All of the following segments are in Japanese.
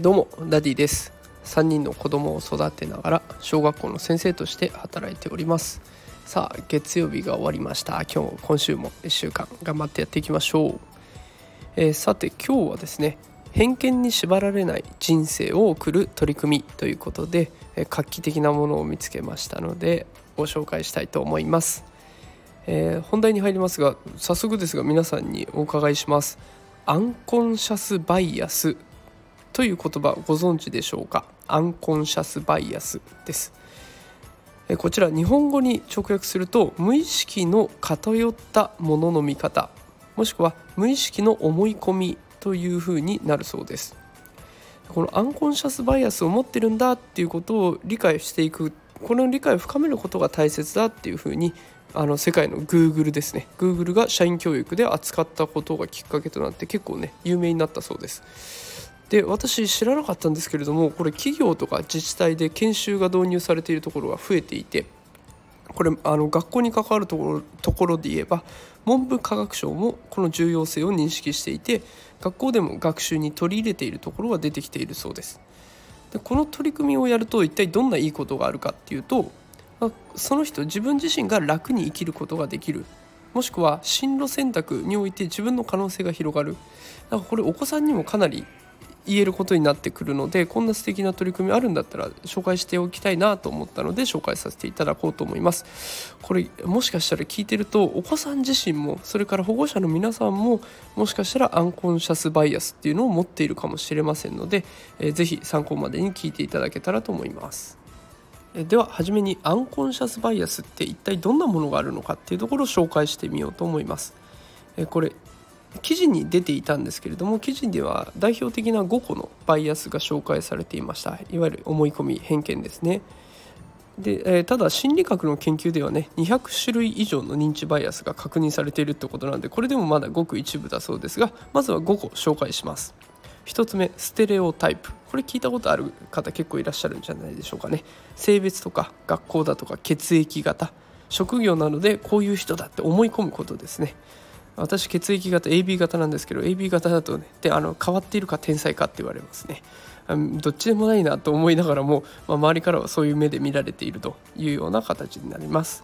どうもダディです。3人の子供を育てながら小学校の先生として働いております。さあ月曜日が終わりました。今日今週も1週間頑張ってやっていきましょう、えー、さて今日はですね偏見に縛られない人生を送る取り組みということで、えー、画期的なものを見つけましたのでご紹介したいと思います、えー、本題に入りますが早速ですが皆さんにお伺いします。アンコンシャスバイアスという言葉ご存知でしょうか？アンコンシャスバイアスです。こちら日本語に直訳すると無意識の偏ったものの見方もしくは無意識の思い込みというふうになるそうです。このアンコンシャスバイアスを持ってるんだっていうことを理解していくこの理解を深めることが大切だっていうふうにあの世界の Google ですね。Google が社員教育で扱ったことがきっかけとなって結構ね有名になったそうです。で私知らなかったんですけれどもこれ企業とか自治体で研修が導入されているところが増えていてこれあの学校に関わるところところで言えば文部科学省もこの重要性を認識していて学校でも学習に取り入れているところが出てきているそうです。でこの取り組みをやると一体どんないいことがあるかっていうと、その人自分自身が楽に生きることができる。もしくは進路選択において自分の可能性が広がる。だかこれお子さんにもかなり言えることになってくるのでこんな素敵な取り組みあるんだったら紹介しておきたいなと思ったので紹介させていただこうと思います。これもしかしたら聞いてるとお子さん自身もそれから保護者の皆さんももしかしたらアンコンシャスバイアスっていうのを持っているかもしれませんので、えー、ぜひ参考までに聞いていただけたらと思います。では初めにアンコンシャスバイアスって一体どんなものがあるのかっていうところを紹介してみようと思います。これ記事に出ていたんですけれども記事では代表的な5個のバイアスが紹介されていました。いわゆる思い込み偏見ですね。で、え、ただ心理学の研究ではね200種類以上の認知バイアスが確認されているってことなんでこれでもまだごく一部だそうですがまずは5個紹介します。1つ目ステレオタイプ。これ聞いたことある方結構いらっしゃるんじゃないでしょうかね。性別とか学校だとか血液型。職業などでこういう人だって思い込むことですね。私血液型 AB 型なんですけど AB 型だとねであの変わっているか天才かって言われますね。どっちでもないなと思いながらも、まあ、周りからはそういう目で見られているというような形になります。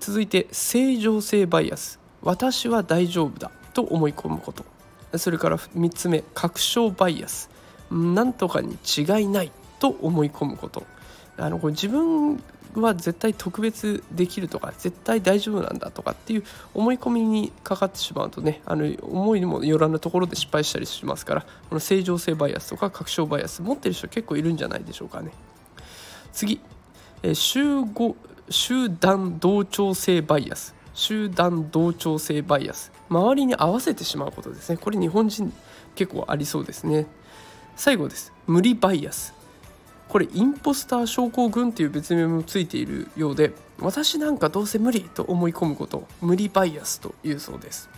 続いて正常性バイアス。私は大丈夫だと思い込むこと。それから3つ目確証バイアス。なんとかに違いないと思い込むこと。あのこれ自分は絶対特別できるとか絶対大丈夫なんだとかっていう思い込みにかかってしまうとねあの思いにもよらぬところで失敗したりしますからこの正常性バイアスとか確証バイアス持ってる人結構いるんじゃないでしょうかね。次、え集合集団同調性バイアス。集団同調性バイアス。周りに合わせてしまうことですね。これ日本人結構ありそうですね。最後です。無理バイアス。これインポスター症候群っていう別名もついているようで私なんかどうせ無理と思い込むこと無理バイアスというそうです。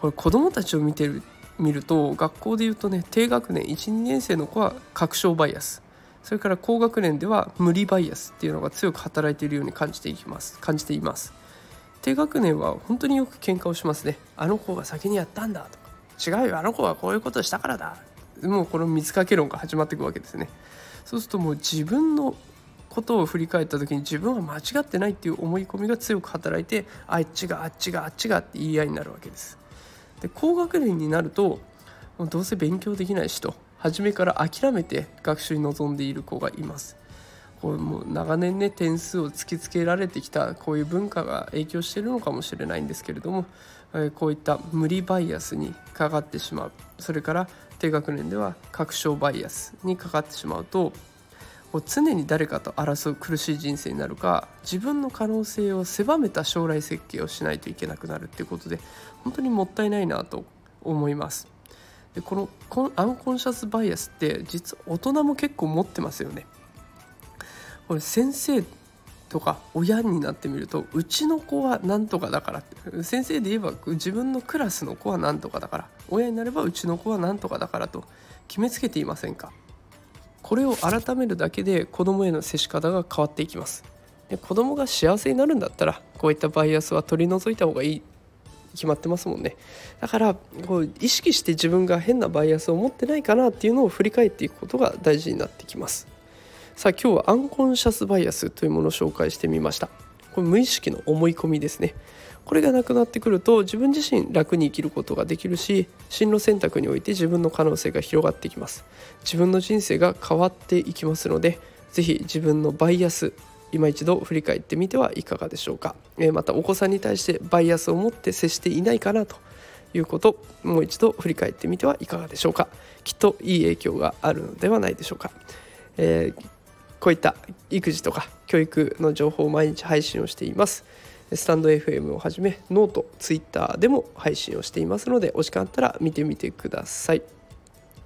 これ子どもたちを見てる見ると学校でいうとね低学年12年生の子は確証バイアス。それから高学年では無理バイアスっていうのが強く働いているように感じていきます。感じています。低学年は本当によく喧嘩をしますね。あの子が先にやったんだとか。違うよあの子はこういうことしたからだ。もうこの水かけ論が始まっていくわけですね。そうするともう自分のことを振り返った時に自分は間違ってないっていう思い込みが強く働いてあっちがあっちがあっちがって言い合いになるわけです。で高学年になるとどうせ勉強できないしと初めから諦めて学習に臨んでいる子がいますこうもう長年ね点数を突きつけられてきたこういう文化が影響してるのかもしれないんですけれどもえこういった無理バイアスにかかってしまう。それから低学年では確証バイアスにかかってしまうと常に誰かと争う苦しい人生になるか自分の可能性を狭めた将来設計をしないといけなくなるっていうことで本当にもったいないなと思います。でこのアンコンシャスバイアスって実は大人も結構持ってますよね。これ先生とか親になってみるとうちの子は何とかだから先生で言えば自分のクラスの子は何とかだから親になればうちの子は何とかだからと決めつけていませんか？これを改めるだけで子供への接し方が変わっていきます。で子供が幸せになるんだったらこういったバイアスは取り除いた方がいい決まってますもんね。だからこう意識して自分が変なバイアスを持ってないかなっていうのを振り返っていくことが大事になってきます。さあ今日はアンコンシャスバイアスというものを紹介してみました。これ無意識の思い込みですね。これがなくなってくると自分自身楽に生きることができるし進路選択において自分の可能性が広がっていきます。自分の人生が変わっていきますので是非自分のバイアス今一度振り返ってみてはいかがでしょうか、えまたお子さんに対してバイアスを持って接していないかなということもう一度振り返ってみてはいかがでしょうか。きっといい影響があるのではないでしょうか、えー、こういった育児とか教育の情報を毎日配信をしていますスタンド FM をはじめノート、ツイッターでも配信をしていますのでお時間あったら見てみてください。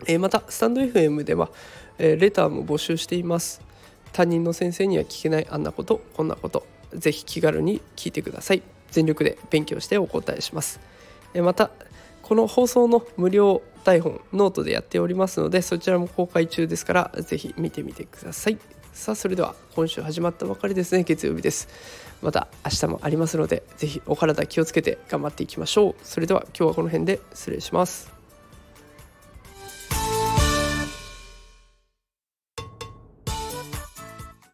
えー、またスタンド FM では、えー、レターも募集しています。他人の先生には聞けないあんなことこんなことぜひ気軽に聞いてください。全力で勉強してお答えします。えー、またこの放送の無料台本ノートでやっておりますのでそちらも公開中ですからぜひ見てみてください。さあそれでは今週始まったばかりですね。月曜日です。また明日もありますので是非お体気をつけて頑張っていきましょう。それでは今日はこの辺で失礼します。